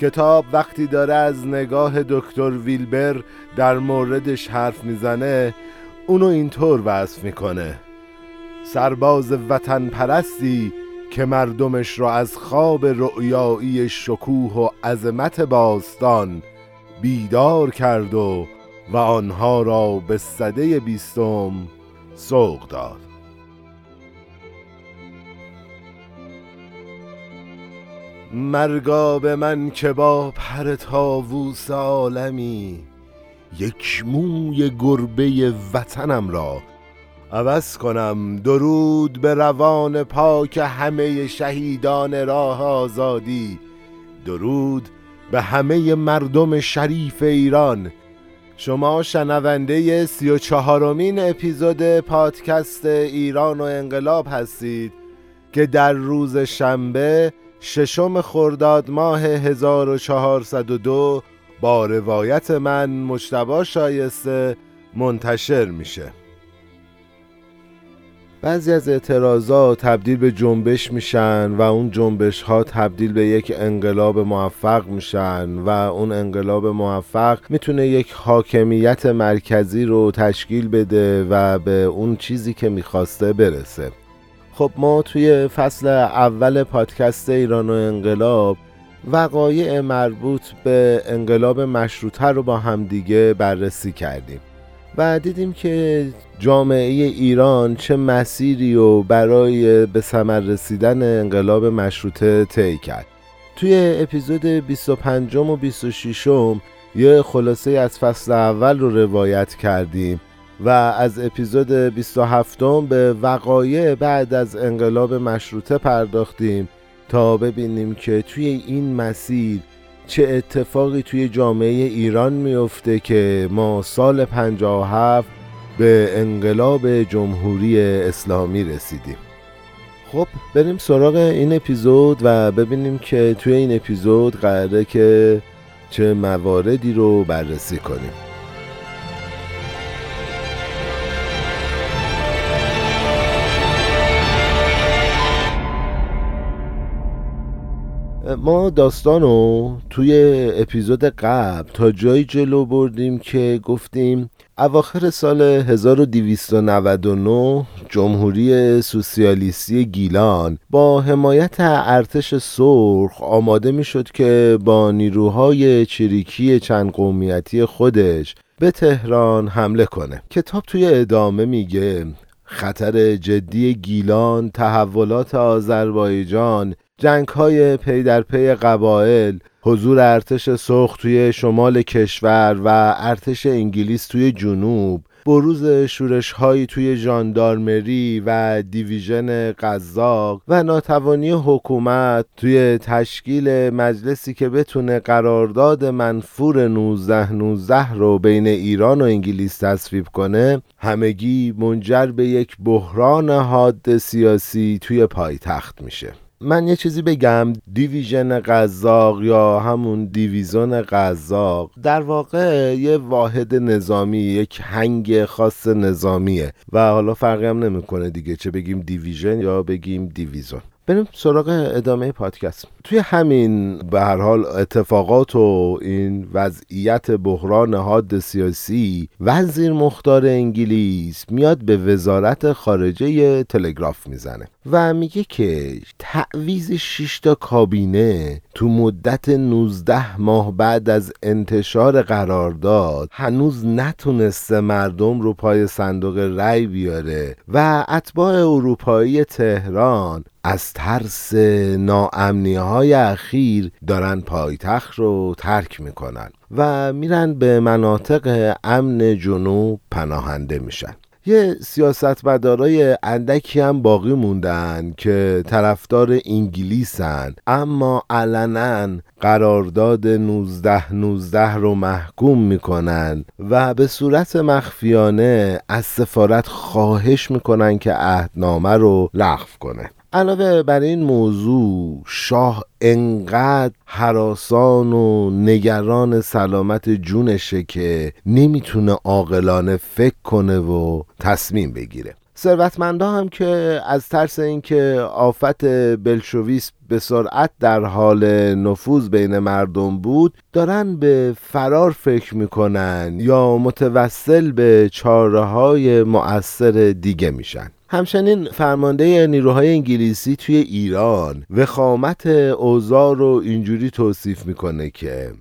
کتاب وقتی داره از نگاه دکتر ویلبر در موردش حرف می‌زنه اونو اینطور وصف می‌کنه. سرباز وطن پرستی که مردمش را از خواب رؤیایی شکوه و عظمت باستان بیدار کرد و و آنها را به صده بیستم سوق داد. مرگا به من که با پر تاووس عالمی یک موی گربه وطنم را عوض کنم. درود به روان پاک همه شهیدان راه آزادی. درود به همه مردم شریف ایران. شما شنونده سی و چهارمین اپیزود پادکست ایران و انقلاب هستید که در روز شنبه ششم خرداد ماه 1402 با روایت من مشتبا شایسته منتشر میشه. بعضی از اعتراضات تبدیل به جنبش میشن و اون جنبش ها تبدیل به یک انقلاب موفق میشن و اون انقلاب موفق می‌تونه یک حاکمیت مرکزی رو تشکیل بده و به اون چیزی که می‌خواسته برسه. خب ما توی فصل اول پادکست ایران و انقلاب وقایع مربوط به انقلاب مشروطه رو با همدیگه بررسی کردیم و دیدیم که جامعه ایران چه مسیری و برای به ثمر رسیدن انقلاب مشروطه طی کرد. توی اپیزود 25 و 26 یه خلاصه از فصل اول رو روایت کردیم و از اپیزود 27 به وقایع بعد از انقلاب مشروطه پرداختیم تا ببینیم که توی این مسیر چه اتفاقی توی جامعه ایران میفته که ما سال 57 به انقلاب جمهوری اسلامی رسیدیم. خب بریم سراغ این اپیزود و ببینیم که توی این اپیزود قراره که چه مواردی رو بررسی کنیم. ما داستان رو توی اپیزود قبل تا جایی جلو بردیم که گفتیم اواخر سال 1299 جمهوری سوسیالیستی گیلان با حمایت ارتش سرخ آماده می شد که با نیروهای چریکی چند قومیتی خودش به تهران حمله کنه. کتاب توی ادامه میگه خطر جدی گیلان تحولات آذربایجان جنگ های پی در پی قبایل حضور ارتش سرخ توی شمال کشور و ارتش انگلیس توی جنوب بروز شورش هایی توی ژاندارمری و division قزاق و ناتوانی حکومت توی تشکیل مجلسی که بتونه قرارداد منفور 19 19 رو بین ایران و انگلیس تصویب کنه همگی منجر به یک بحران حاد سیاسی توی پایتخت میشه. من یه چیزی بگم. division قزاق یا همون دیویزون قزاق در واقع یه واحد نظامی یک هنگ خاص نظامیه و حالا فرقی هم نمی‌کنه دیگه چه بگیم دیویژن یا بگیم دیویزون. بریم سراغ ادامه پادکست. توی همین به هر حال اتفاقات و این وضعیت بحران حاد سیاسی وزیر مختار انگلیس میاد به وزارت خارجه تلگراف می‌زنه و میگه که تعویز 6 تا کابینه تو مدت 19 ماه بعد از انتشار قرارداد هنوز نتونسته مردم رو پای صندوق رأی بیاره و اتباع اروپایی تهران از ترس ناامنی های اخیر دارن پایتخت رو ترک می‌کنن و میرن به مناطق امن جنوب پناهنده میشن. یه سیاستمدارای اندکی هم باقی موندن که طرفدار انگلیسن اما علنا قرارداد 19 19 رو محکوم می‌کنن و به صورت مخفیانه از سفارت خواهش می‌کنن که عهدنامه رو لغو کنه. علاوه بر این موضوع شاه انقدر حراسان و نگران سلامت جونشه که نمی‌تونه عاقلانه فکر کنه و تصمیم بگیره. ثروتمندا هم که از ترس اینکه آفت بلشویس به سرعت در حال نفوذ بین مردم بود دارن به فرار فکر می‌کنن یا متوسل به چاره های مؤثر دیگه میشن. همچنین فرمانده نیروهای انگلیسی توی ایران وخامت اوضاع رو اینجوری توصیف می‌کنه که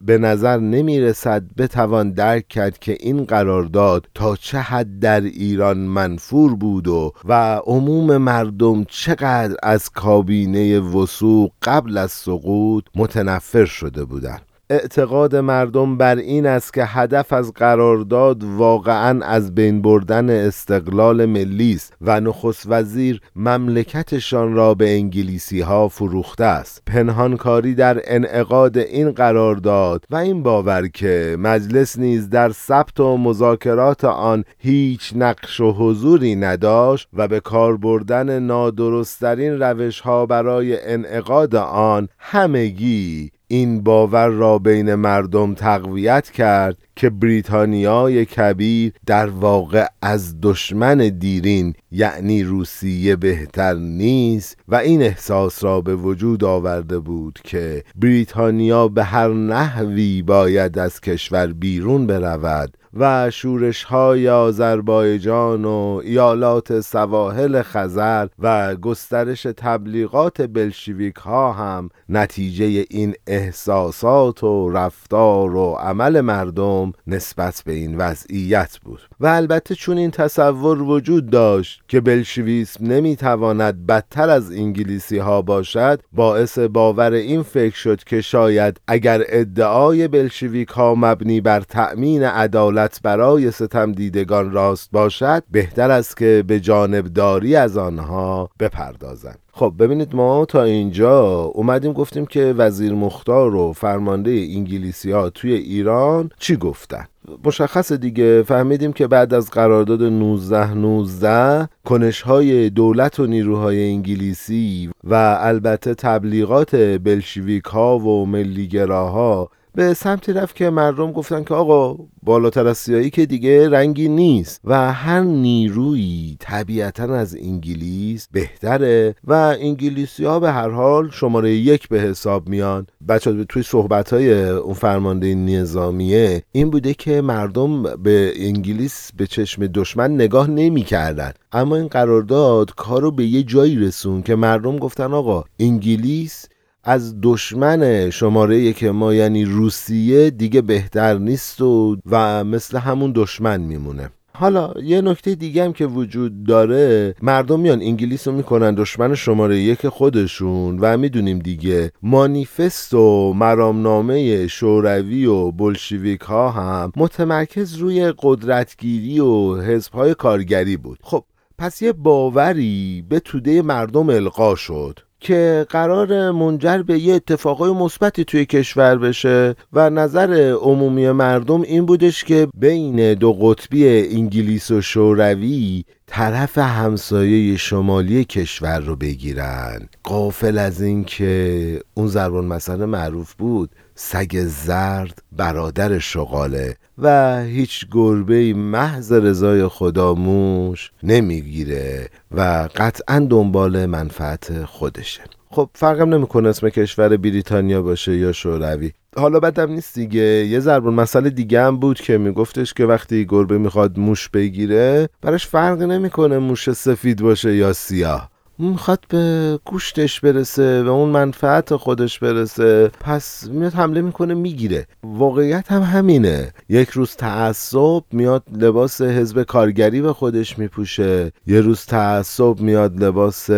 به نظر نمی رسد بتوان درک کرد که این قرارداد تا چه حد در ایران منفور بود و و عموم مردم چقدر از کابینه وسوق قبل از سقوط متنفر شده بودند. اعتقاد مردم بر این است که هدف از قرارداد واقعا از بین بردن استقلال ملی است و نخست وزیر مملکتشان را به انگلیسی ها فروخته است. پنهانکاری در انعقاد این قرارداد و این باور که مجلس نیز در ثبت و مذاکرات آن هیچ نقش و حضوری نداشت و به کار بردن نادرستترین روش ها برای انعقاد آن همگی این باور را بین مردم تقویت کرد که بریتانیای کبیر در واقع از دشمن دیرین یعنی روسیه بهتر نیست و این احساس را به وجود آورده بود که بریتانیا به هر نحوی باید از کشور بیرون برود و شورش های آذربایجان و ایالات سواحل خزر و گسترش تبلیغات بلشویک ها هم نتیجه این احساسات و رفتار و عمل مردم نسبت به این وضعیت بود. و البته چون این تصور وجود داشت که بلشویسم نمی‌تواند بدتر از انگلیسی ها باشد باعث باور این فکر شد که شاید اگر ادعای بلشویک ها مبنی بر تأمین عدالت برای ستم دیدگان راست باشد بهتر است که به جانبداری از آنها بپردازند. خب ببینید ما تا اینجا اومدیم گفتیم که وزیر مختار و فرمانده انگلیسی ها توی ایران چی گفتن؟ مشخص دیگه فهمیدیم که بعد از قرارداد 19 19 کنش های دولت و نیروهای انگلیسی و البته تبلیغات بلشویک ها و ملیگراها به سمتی رفت که مردم گفتن که آقا بالاتر از سیایی که دیگه رنگی نیست و هر نیرویی طبیعتا از انگلیس بهتره و انگلیسی ها به هر حال شماره یک به حساب میان بچه توی صحبت های اون فرمانده نظامیه این بوده که مردم به انگلیس به چشم دشمن نگاه نمی کردن. اما این قرارداد کار رو به یه جایی رسون که مردم گفتن آقا انگلیس از دشمن شماره که ما یعنی روسیه دیگه بهتر نیست و, و مثل همون دشمن میمونه. حالا یه نکته دیگه هم که وجود داره مردم میان انگلیس رو می‌کنن دشمن شماره یک خودشون و می‌دونیم دیگه مانیفست و مرامنامه شوروی و بلشویک ها هم متمرکز روی قدرتگیری و حزب کارگری بود. خب پس یه باوری به توده مردم القا شد. که قرار منجر به یه اتفاقای مثبتی توی کشور بشه و نظر عمومی مردم این بودش که بین دو قطبی انگلیس و شوروی طرف همسایه شمالی کشور رو بگیرن. قافل از این که اون زربان مسئله معروف بود. سگ زرد برادر شغاله و هیچ گربه محض رضای خداموش نمی‌گیره و قطعا دنبال منفعت خودشه. خب فرقم نمی‌کنه اسم کشور بریتانیا باشه یا شوروی. حالا بدم نیست دیگه. یه ضربون مسئله دیگه هم بود که میگفتش که وقتی گربه می‌خواد موش بگیره براش فرق نمی‌کنه موش سفید باشه یا سیاه. می‌خواد به گوشتش برسه و اون منفعت خودش برسه. پس میاد حمله می‌کنه می‌گیره. واقعیت هم همینه. یک روز تعصب میاد لباس حزب کارگری به خودش میپوشه. یه روز تعصب میاد لباس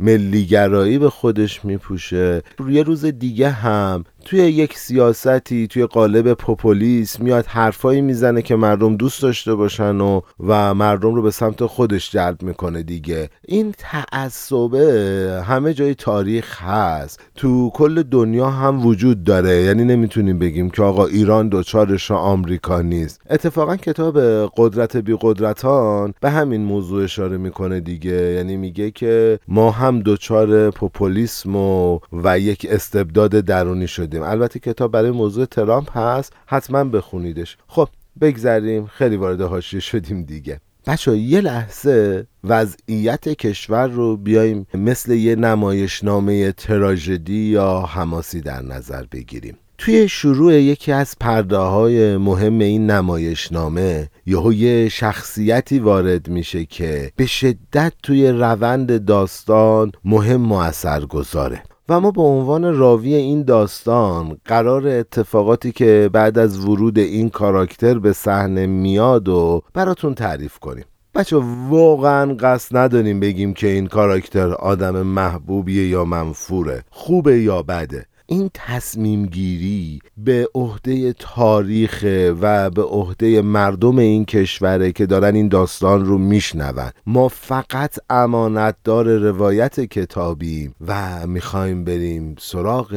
ملیگرایی به خودش میپوشه. یه روز دیگه هم توی یک سیاستی توی قالب پوپولیس میاد حرفایی می‌زنه که مردم دوست داشته باشن و و مردم رو به سمت خودش جلب می‌کنه دیگه. این تعصبه همه جای تاریخ هست. تو کل دنیا هم وجود داره. یعنی نمی‌تونیم بگیم که آقا ایران دوچارش آمریکا نیست. اتفاقا کتاب قدرت بی قدرتان به همین موضوع اشاره می‌کنه دیگه. یعنی میگه که ما هم دوچار پوپولیسم و, و یک استبداد درونی شده البته کتاب برای موضوع ترامپ هست حتما بخونیدش. خب بگذریم خیلی وارد حاشیه شدیم دیگه. بچه یه لحظه وضعیت کشور رو بیایم مثل یه نمایشنامه تراژدی یا حماسی در نظر بگیریم. توی شروع یکی از پرده های مهم این نمایشنامه یهو یه شخصیتی وارد میشه که به شدت توی روند داستان مهم و اثر گذاره. و ما به عنوان راوی این داستان قرار اتفاقاتی که بعد از ورود این کاراکتر به صحنه میاد و براتون تعریف کنیم. بچه واقعا قصد نداریم بگیم که این کاراکتر آدم محبوبیه یا منفوره خوبه یا بده. این تصمیم گیری به عهده تاریخ و به عهده مردم این کشوره که دارن این داستان رو میشنون. ما فقط امانتدار روایت کتابیم و می‌خوایم بریم سراغ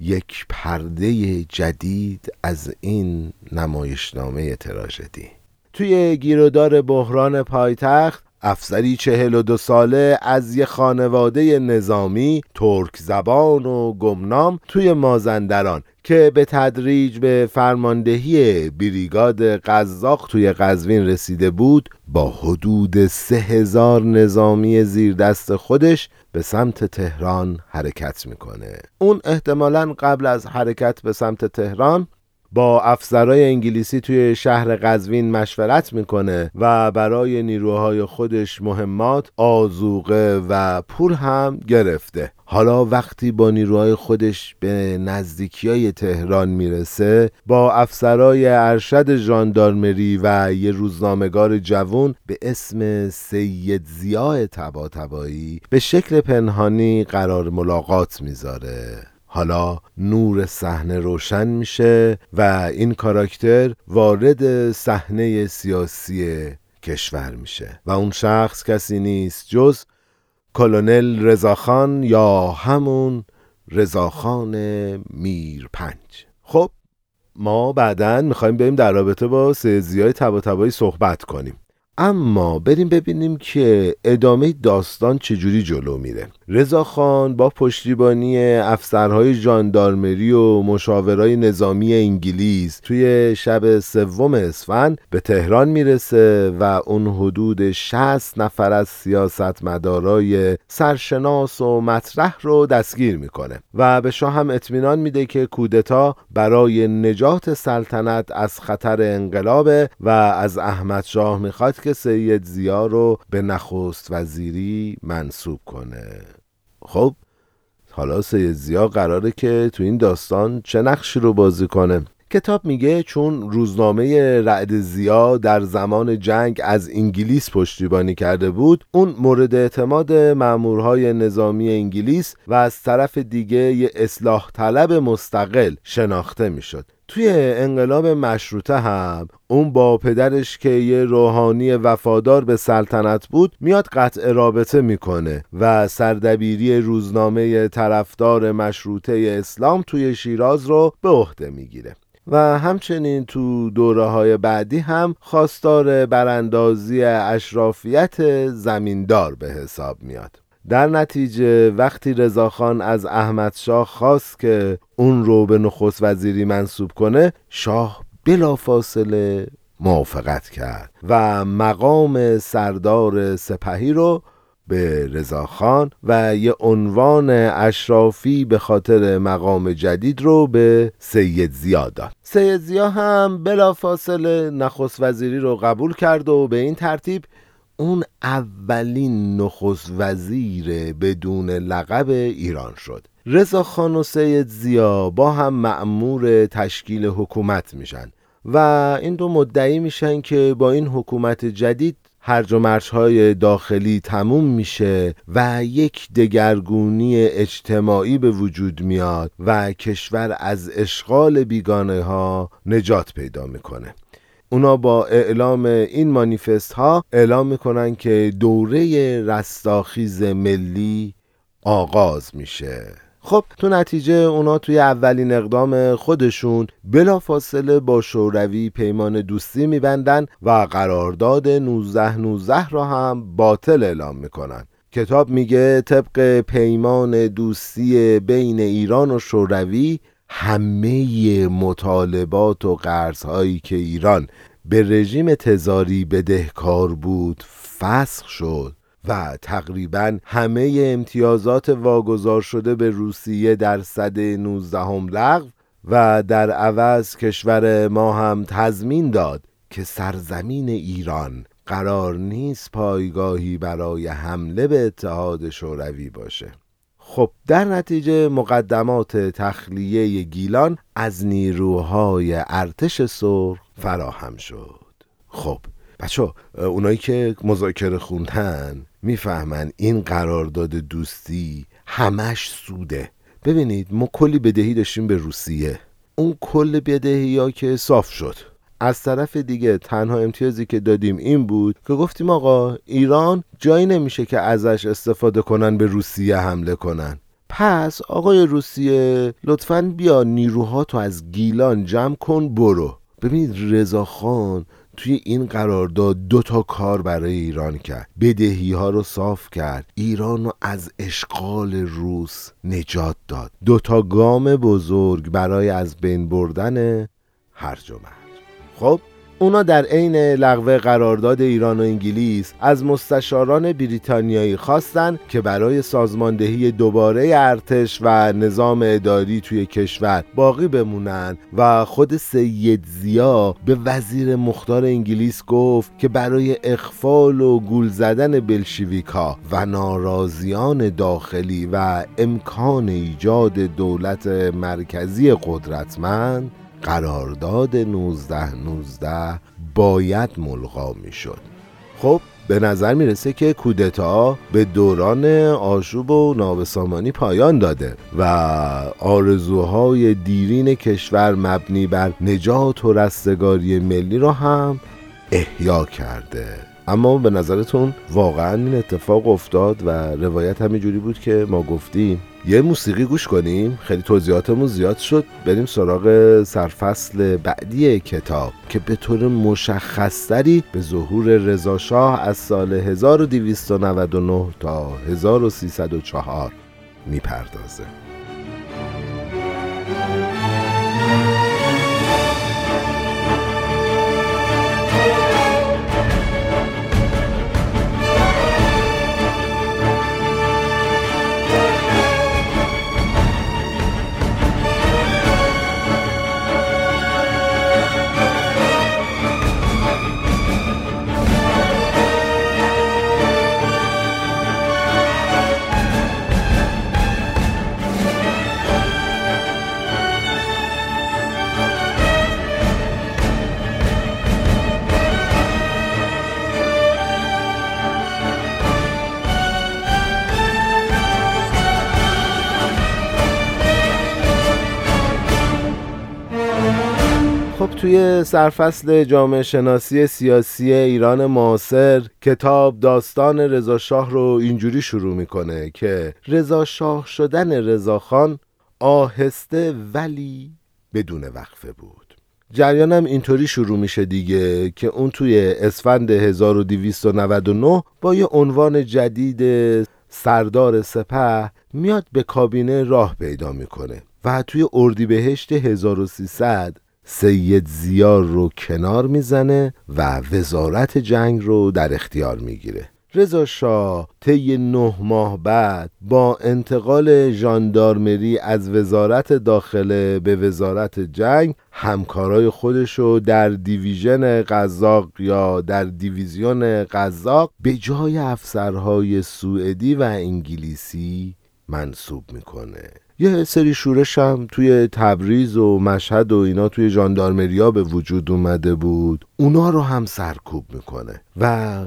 یک پرده جدید از این نمایشنامه تراژدی. توی گیرودار بحران پایتخت افسری چهل و دو ساله از یه خانواده نظامی ترک زبان و گمنام توی مازندران که به تدریج به فرماندهی بریگاد قزاق توی قزوین رسیده بود با حدود سه هزار نظامی زیر دست خودش به سمت تهران حرکت می‌کنه. اون احتمالا قبل از حرکت به سمت تهران با افسرای انگلیسی توی شهر قزوین مشورت می‌کنه و برای نیروهای خودش مهمات آزوقه و پول هم گرفته. حالا وقتی با نیروهای خودش به نزدیکی های تهران می‌رسه با افسرای ارشد ژاندارمری و یه روزنامهگار جوون به اسم سید زیاه تبا تبایی به شکل پنهانی قرار ملاقات می‌ذاره. حالا نور صحنه روشن میشه و این کاراکتر وارد صحنه سیاسی کشور میشه و اون شخص کسی نیست جز کلونل رضاخان یا همون رضاخان میر پنج خب ما بعدا می‌خوایم بریم در رابطه با سیزی تبا تبایی صحبت کنیم. اما بریم ببینیم که ادامه داستان چجوری جلو میره. رضا خان با پشتیبانی افسرهای ژاندارمری و مشاورای نظامی انگلیس توی شب سوم اسفند به تهران می‌رسه و اون حدود 60 نفر از سیاستمدارای سرشناس و مطرح رو دستگیر می‌کنه و به شاه هم اطمینان میده که کودتا برای نجات سلطنت از خطر انقلابه و از احمد شاه می‌خواد که سید زیا رو به نخست وزیری منصوب کنه. خب حالا سید زیا قراره که تو این داستان چه نقشی رو بازی کنه. کتاب میگه چون روزنامه رعد زیا در زمان جنگ از انگلیس پشتیبانی کرده بود اون مورد اعتماد مامورهای نظامی انگلیس و از طرف دیگه یه اصلاح طلب مستقل شناخته می‌شد. توی انقلاب مشروطه هم اون با پدرش که یه روحانی وفادار به سلطنت بود میاد قطع رابطه می‌کنه و سردبیری روزنامه طرفدار مشروطه اسلام توی شیراز رو به عهده می‌گیره. و همچنین تو دوره های بعدی هم خواستار براندازی اشرافیت زمیندار به حساب میاد. در نتیجه وقتی رضاخان از احمد شاه خواست که اون رو به نخست وزیری منصوب کنه شاه بلافاصله موافقت کرد و مقام سردار سپهی رو به رضاخان و یه عنوان اشرافی به خاطر مقام جدید رو به سید زیا داد. سید زیا هم بلافاصله نخست وزیری رو قبول کرد و به این ترتیب اون اولین نخست وزیر بدون لقب ایران شد. رضا خان و سید زیا با هم مأمور تشکیل حکومت میشن و این دو مدعی میشن که با این حکومت جدید هرج و های داخلی تموم میشه و یک دگرگونی اجتماعی به وجود میاد و کشور از اشغال بیگانه ها نجات پیدا می‌کنه. اونا با اعلام این مانیفست ها اعلام می‌کنن که دوره رستاخیز ملی آغاز میشه. خب تو نتیجه اونا توی اولین اقدام خودشون بلافاصله با شوروی پیمان دوستی میبندن و قرارداد 19 19 را هم باطل اعلام می‌کنن. کتاب میگه طبق پیمان دوستی بین ایران و شوروی همه مطالبات و قرض هایی که ایران به رژیم تزاری بدهکار بود فسخ شد و تقریبا همه امتیازات واگذار شده به روسیه در صده 19 هم لغو و در عوض کشور ما هم تضمین داد که سرزمین ایران قرار نیست پایگاهی برای حمله به اتحاد شوروی باشه. خب در نتیجه مقدمات تخلیه گیلان از نیروهای ارتش سرخ فراهم شد. خب بچه اونایی که مذاکره خوندن می‌فهمن این قرارداد دوستی همش سوده. ببینید ما کلی بدهی داشتیم به روسیه. اون کل بدهی ها که صاف شد. از طرف دیگه تنها امتیازی که دادیم این بود که گفتیم آقا ایران جایی نمیشه که ازش استفاده کنن به روسیه حمله کنن. پس آقای روسیه لطفا بیا نیروها تو از گیلان جمع کن برو. ببینید رضاخان توی این قرارداد دو تا کار برای ایران کرد. بدهی ها رو صاف کرد. ایران رو از اشغال روس نجات داد. دو تا گام بزرگ برای از بین بردن هرج و خب اونا در عین لغو قرارداد ایران و انگلیس از مستشاران بریتانیایی خواستند که برای سازماندهی دوباره ارتش و نظام اداری توی کشور باقی بمونن و خود سید زیا به وزیر مختار انگلیس گفت که برای اخفال و گول زدن بلشویکا و ناراضیان داخلی و امکان ایجاد دولت مرکزی قدرتمند قرارداد 19 19 باید ملغا می‌شد. خب به نظر می‌رسه که کودتا به دوران آشوب و نابسامانی پایان داده و آرزوهای دیرین کشور مبنی بر نجات و رستگاری ملی را هم احیا کرده. اما به نظرتون واقعا این اتفاق افتاد و روایت همینجوری بود که ما گفتیم؟ یه موسیقی گوش کنیم؟ خیلی توضیحاتمون زیاد شد. بریم سراغ سرفصل بعدی کتاب که به طور مشخصتری به ظهور رضا شاه از سال 1299 تا 1304 می‌پردازه. توی سرفصل جامعه شناسی سیاسی ایران معاصر کتاب داستان رضا شاه رو اینجوری شروع می‌کنه که رضا شاه شدن رضاخان آهسته ولی بدون وقفه بود. جریانم اینطوری شروع میشه دیگه که اون توی اسفند 1299 با یه عنوان جدید سردار سپه میاد به کابینه راه پیدا می‌کنه و توی اردیبهشت 1300 سید زیار رو کنار می‌زنه و وزارت جنگ رو در اختیار می‌گیره. رضا شاه طی نه ماه بعد با انتقال ژاندارمری از وزارت داخله به وزارت جنگ همکارای خودش رو در دیویژن قزاق یا در دیویزیون قزاق به جای افسرهای سوئدی و انگلیسی منصوب می‌کنه. یه سری شورش هم توی تبریز و مشهد و اینا توی ژاندارمریا به وجود اومده بود. اونا رو هم سرکوب می‌کنه و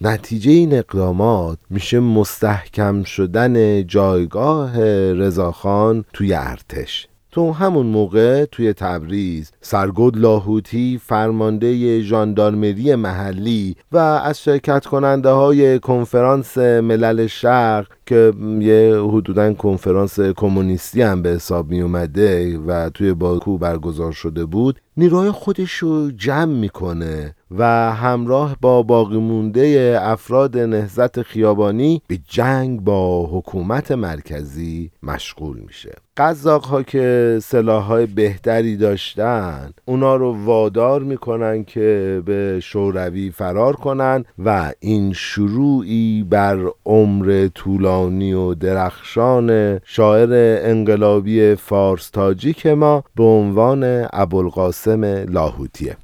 نتیجه این اقدامات میشه مستحکم شدن جایگاه رضاخان توی ارتش. تو همون موقع توی تبریز سرگود لاهوتی فرمانده ژاندارمری محلی و از شرکت کننده های کنفرانس ملل شرق که یه حدودا کنفرانس کمونیستی هم به حساب می اومده و توی باکو برگزار شده بود نیروهای خودش رو جمع می‌کنه. و همراه با باقی مونده افراد نهزت خیابانی به جنگ با حکومت مرکزی مشغول میشه. قزاق ها که سلاح های بهتری داشتن اونا رو وادار می‌کنن که به شوروی فرار کنن و این شروعی بر عمر طولانی و درخشان شاعر انقلابی فارس تاجیک ما به عنوان ابوالقاسم لاهوتیه.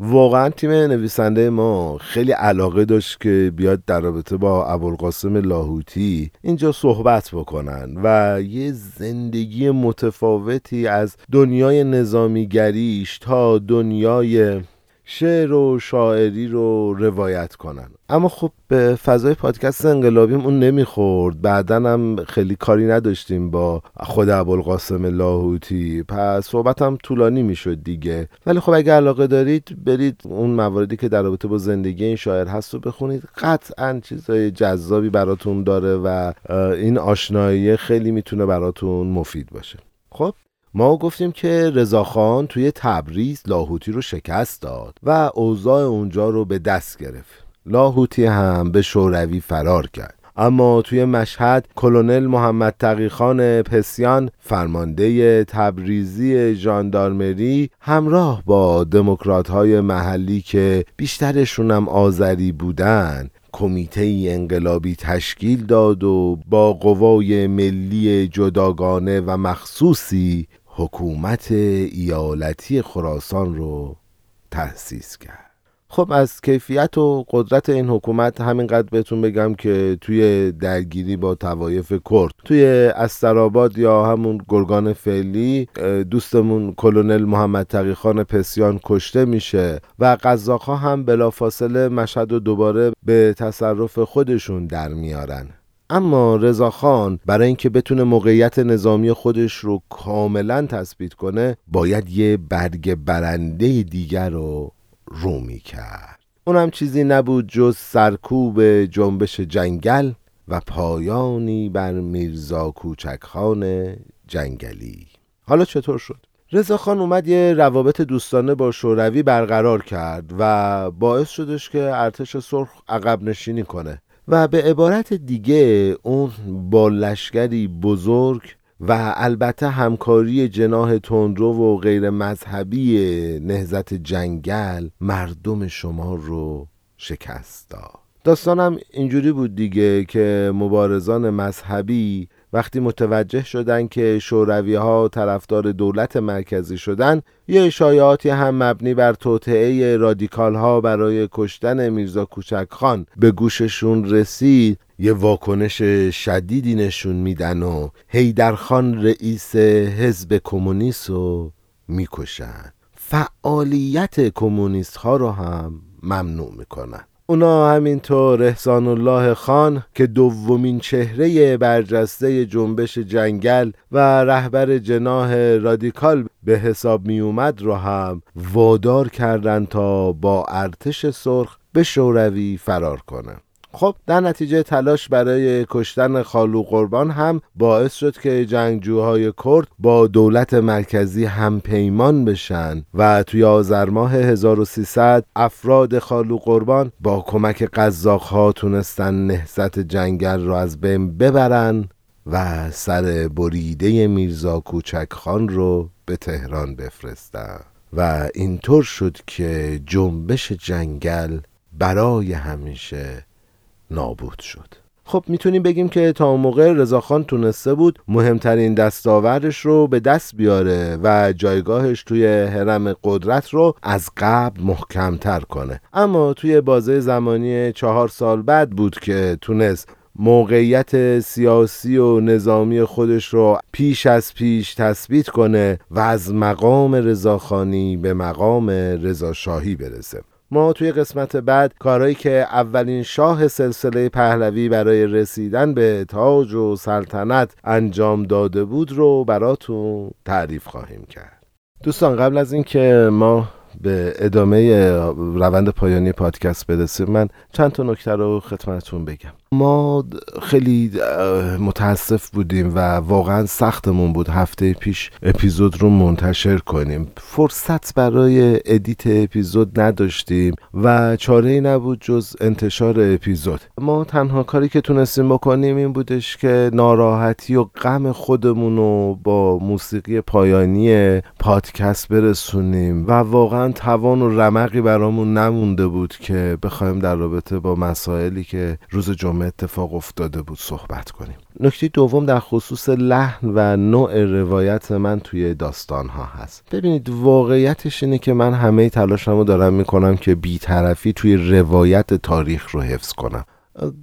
واقعا تیم نویسنده ما خیلی علاقه داشت که بیاد در رابطه با ابوالقاسم لاهوتی اینجا صحبت بکنن و یه زندگی متفاوتی از دنیای نظامیگریش تا دنیای شعر و شاعری رو روایت کنن. اما خب به فضای پادکست انقلابیم اون نمی‌خورد. بعدا هم خیلی کاری نداشتیم با خود ابوالقاسم لاهوتی. پس صحبتم طولانی می‌شد دیگه. ولی خب اگه علاقه دارید برید اون مواردی که در رابطه با زندگی این شاعر هست رو بخونید. قطعا چیزای جذابی براتون داره و این آشنایی خیلی می‌تونه براتون مفید باشه. خب ما گفتیم که رضاخان توی تبریز لاهوتی رو شکست داد و اوضاع اونجا رو به دست گرفت. لاهوتی هم به شوروی فرار کرد. اما توی مشهد کلونل محمد تقیخان پسیان فرمانده تبریزی ژاندارمری همراه با دموکرات های محلی که بیشترشون هم آذری بودن کمیته انقلابی تشکیل داد و با قوای ملی جداگانه و مخصوصی حکومت ایالتی خراسان رو تأسیس کرد. خب از کیفیت و قدرت این حکومت همینقدر بهتون بگم که توی درگیری با توایف کرد. توی استراباد یا همون گرگان فعلی دوستمون کلونل محمد تقیخان پسیان کشته میشه و قزاقها هم بلافاصله مشهد و دوباره به تصرف خودشون در میارن. اما رضاخان برای اینکه بتونه موقعیت نظامی خودش رو کاملا تثبیت کنه باید یه برگ برنده دیگر رو رومی کرد اونم چیزی نبود جز سرکوب جنبش جنگل و پایانی بر میرزا کوچکخان جنگلی. حالا چطور شد؟ رضاخان اومد یه روابط دوستانه با شوروی برقرار کرد و باعث شدش که ارتش سرخ عقب نشینی کنه. و به عبارت دیگه اون با لشکری بزرگ و البته همکاری جناه تندرو و غیر مذهبی نهزت جنگل مردم شما رو شکست داد. داستانم اینجوری بود دیگه که مبارزان مذهبی وقتی متوجه شدن که شوروی ها طرفدار دولت مرکزی شدن یه شایعاتی هم مبنی بر توطعه رادیکال ها برای کشتن میرزا کوچک خان به گوششون رسید یه واکنش شدیدی نشون میدن و هیدرخان رئیس حزب کمونیست رو می‌کشن. فعالیت کمونیست ها رو هم ممنوع می‌کنن. اونا همینطور احسان الله خان که دومین چهره برجسته جنبش جنگل و رهبر جناه رادیکال به حساب می اومد رو هم وادار کردند تا با ارتش سرخ به شوروی فرار کنه خب در نتیجه تلاش برای کشتن خالو قربان هم باعث شد که جنگجوهای کرد با دولت مرکزی هم پیمان بشن و توی آذر ماه 1300 افراد خالو قربان با کمک قزاق ها تونستن نهزت جنگل را از بین ببرن و سر بریده میرزا کوچک خان رو به تهران بفرستن. و اینطور شد که جنبش جنگل برای همیشه نابود شد. خب می‌تونیم بگیم که تا اون موقع رضاخان تونسته بود مهمترین دستاوردش رو به دست بیاره و جایگاهش توی حرم قدرت رو از قبل محکمتر کنه. اما توی بازه زمانی چهار سال بعد بود که تونست موقعیت سیاسی و نظامی خودش رو پیش از پیش تثبیت کنه و از مقام رضاخانی به مقام رضاشاهی برسه. ما توی قسمت بعد کارهایی که اولین شاه سلسله پهلوی برای رسیدن به تاج و سلطنت انجام داده بود رو براتون تعریف خواهیم کرد. دوستان قبل از اینکه ما به ادامه روند پایانی پادکست برسیم من چند تا نکته رو خدمتتون بگم. ما خیلی متاسف بودیم و واقعا سختمون بود هفته پیش اپیزود رو منتشر کنیم. فرصت برای edit اپیزود نداشتیم و چاره ای نبود جز انتشار اپیزود. ما تنها کاری که تونستیم بکنیم این بودش که ناراحتی و غم خودمون رو با موسیقی پایانی پادکست برسونیم و واقعا توان و رمقی برامون نمونده بود که بخوایم در رابطه با مسائلی که روز جمعه اتفاق افتاده بود صحبت کنیم. نکته دوم در خصوص لحن و نوع روایت من توی داستان ها هست. ببینید واقعیتش اینه که من همه تلاشمو دارم می‌کنم که بیطرفی توی روایت تاریخ رو حفظ کنم.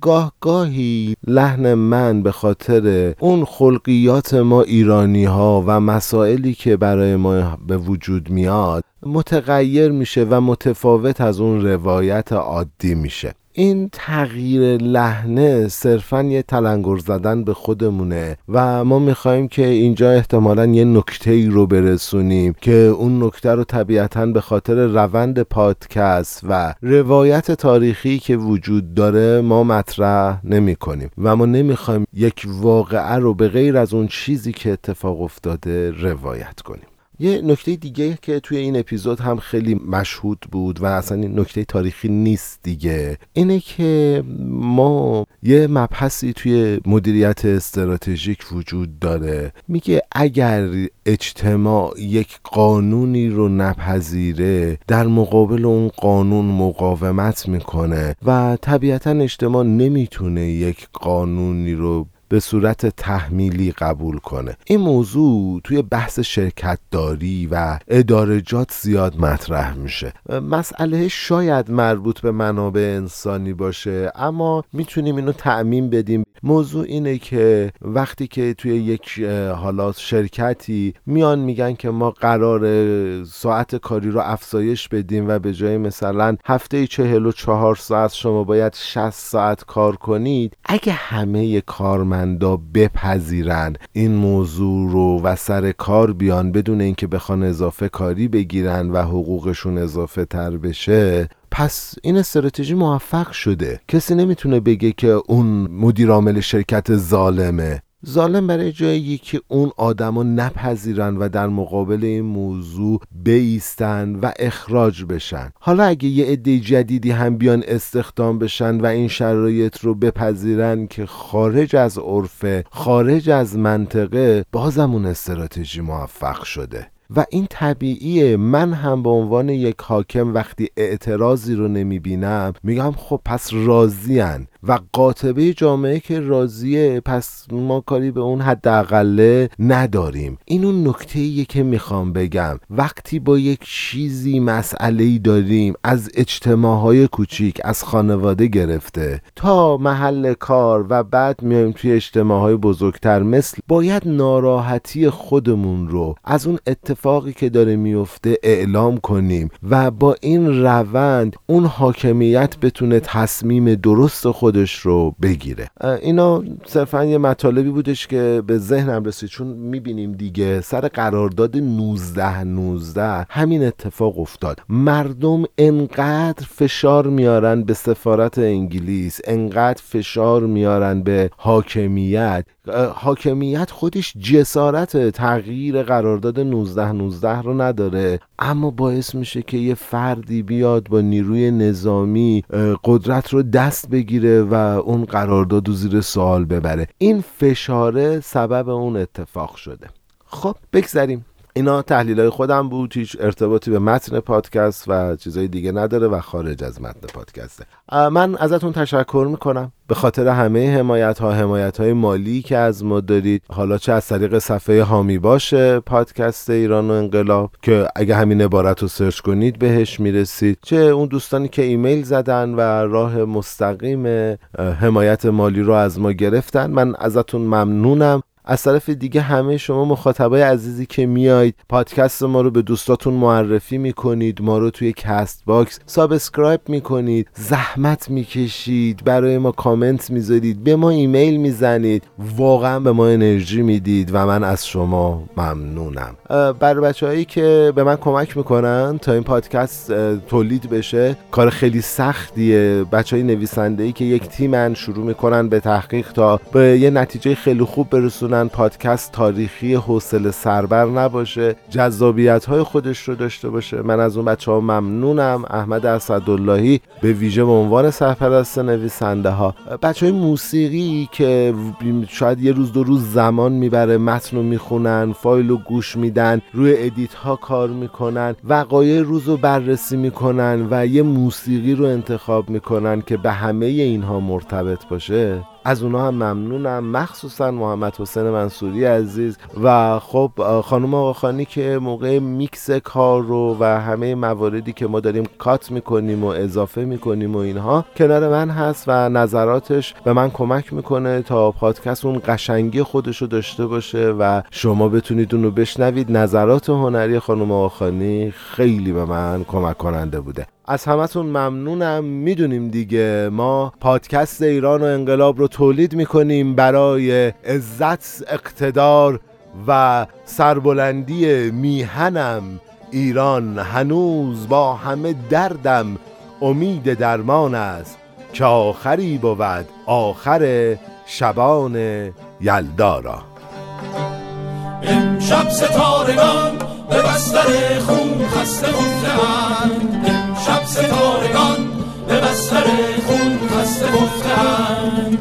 گاه گاهی لحن من به خاطر اون خلقیات ما ایرانی ها و مسائلی که برای ما به وجود میاد متغیر میشه و متفاوت از اون روایت عادی میشه. این تغییر لحنه صرفا یه تلنگر زدن به خودمونه و ما می‌خوایم که اینجا احتمالا یه نکته ای رو برسونیم که اون نکته رو طبیعتا به خاطر روند پادکست و روایت تاریخی که وجود داره ما مطرح نمی کنیم و ما نمی‌خوایم یک واقعه رو به غیر از اون چیزی که اتفاق افتاده روایت کنیم. یه نکته دیگه که توی این اپیزود هم خیلی مشهود بود و اصلا این نکته تاریخی نیست دیگه اینه که ما یه مبحثی توی مدیریت استراتژیک وجود داره. میگه اگر اجتماع یک قانونی رو نپذیره در مقابل اون قانون مقاومت می‌کنه و طبیعتا اجتماع نمی‌تونه یک قانونی رو به صورت تحمیلی قبول کنه. این موضوع توی بحث شرکت داری و ادارجات زیاد مطرح میشه. مسئله شاید مربوط به منابع انسانی باشه اما می‌تونیم اینو تعمین بدیم. موضوع اینه که وقتی که توی یک حالات شرکتی میان میگن که ما قرار ساعت کاری رو افزایش بدیم و به جای مثلا هفته چهل و چهار ساعت شما باید 60 ساعت کار کنید اگه همه کارمندا بپذیرن. این موضوع رو و سر کار بیان بدون اینکه بخوان اضافه کاری بگیرن و حقوقشون اضافه تر بشه پس این استراتژی موفق شده. کسی نمی‌تونه بگه که اون مدیر عامل شرکت ظالمه. ظالم برای جایی که اون آدما نپذیرن و در مقابل این موضوع بیستن و اخراج بشن. حالا اگه یه عده جدیدی هم بیان استخدام بشن و این شرایط رو بپذیرن که خارج از عرفه خارج از منطقه بازم اون استراتژی موفق شده. و این طبیعیه. من هم به عنوان یک حاکم وقتی اعتراضی رو نمی‌بینم میگم خب پس راضیان و قاطبه جامعه که راضیه پس ما کاری به اون حداقله نداریم. این اون نکته ایه که می‌خوام بگم. وقتی با یک چیزی مسئله داریم از اجتماعهای کوچیک از خانواده گرفته تا محل کار و بعد میایم توی اجتماعهای بزرگتر مثل باید ناراحتی خودمون رو از اون اتفاقی که داره میفته اعلام کنیم و با این روند اون حاکمیت بتونه تصمیم درست خود خودش رو بگیره. اینا صرفا یه مطالبی بودش که به ذهنم رسید چون می‌بینیم دیگه سر قرارداد 19 19 همین اتفاق افتاد. مردم انقدر فشار میارن به سفارت انگلیس انقدر فشار میارن به حاکمیت. حاکمیت خودش جسارت تغییر قرارداد 19 19 رو نداره اما باعث میشه که یه فردی بیاد با نیروی نظامی قدرت رو دست بگیره و اون قرارداد زیر سوال ببره. این فشاره سبب اون اتفاق شده. خب بگذریم. اینا تحلیل های خودم بود هیچ ارتباطی به متن پادکست و چیزای دیگه نداره و خارج از متن پادکسته. من ازتون تشکر می‌کنم. به خاطر همه حمایت ها حمایت های مالی که از ما دارید. حالا چه از طریق صفحه هامی باشه پادکست ایران و انقلاب که اگه همین عبارت رو سرچ کنید بهش می‌رسید. چه اون دوستانی که ایمیل زدن و راه مستقیم حمایت مالی رو از ما گرفتن. من ازتون ممنونم. از طرف دیگه همه شما مخاطبای عزیزی که میایید پادکست ما رو به دوستاتون معرفی می‌کنید ما رو توی Castbox subscribe می‌کنید زحمت می‌کشید برای ما کامنت می‌ذارید به ما ایمیل می‌زنید واقعا به ما انرژی می‌دید و من از شما ممنونم. برای بچه هایی که به من کمک می‌کنن تا این پادکست تولید بشه کار خیلی سختیه. بچه های ای که یک تیمن شروع می‌کنن به تحقیق تا به یه نتیجه خیلی خوب برسونن. پادکست تاریخی حوصله سربر نباشه جذابیت های خودش رو داشته باشه. من از اون بچه ها ممنونم. احمد اسداللهی به ویژه به عنوان سرپرست نویسنده ها. بچه های موسیقی که شاید یه روز دو روز زمان می‌بره متن رو می‌خونن فایل رو گوش میدن روی edit ها کار می‌کنن وقایع روز رو بررسی می‌کنن و یه موسیقی رو انتخاب می‌کنن که به همه اینها مرتبط باشه. از اونها هم ممنونم. مخصوصا محمد حسین منصوری عزیز. و خب خانم آقاخانی که موقع میکس کار رو و همه مواردی که ما داریم کات می‌کنیم و اضافه می‌کنیم و اینها کنار من هست و نظراتش به من کمک می‌کنه تا پادکست اون قشنگی خودش رو داشته باشه و شما بتونید اون رو بشنوید. نظرات هنری خانم آقاخانی خیلی به من کمک کننده بوده. از همتون ممنونم. می‌دونیم دیگه ما پادکست ایران و انقلاب رو تولید می‌کنیم برای عزت اقتدار و سربلندی میهنم. ایران هنوز با همه دردم امید درمان است که آخری بود آخر شبان یلدارا امشب ستارگان به بستر خون خسته شب ستارگان به بستر خون خسته گفتن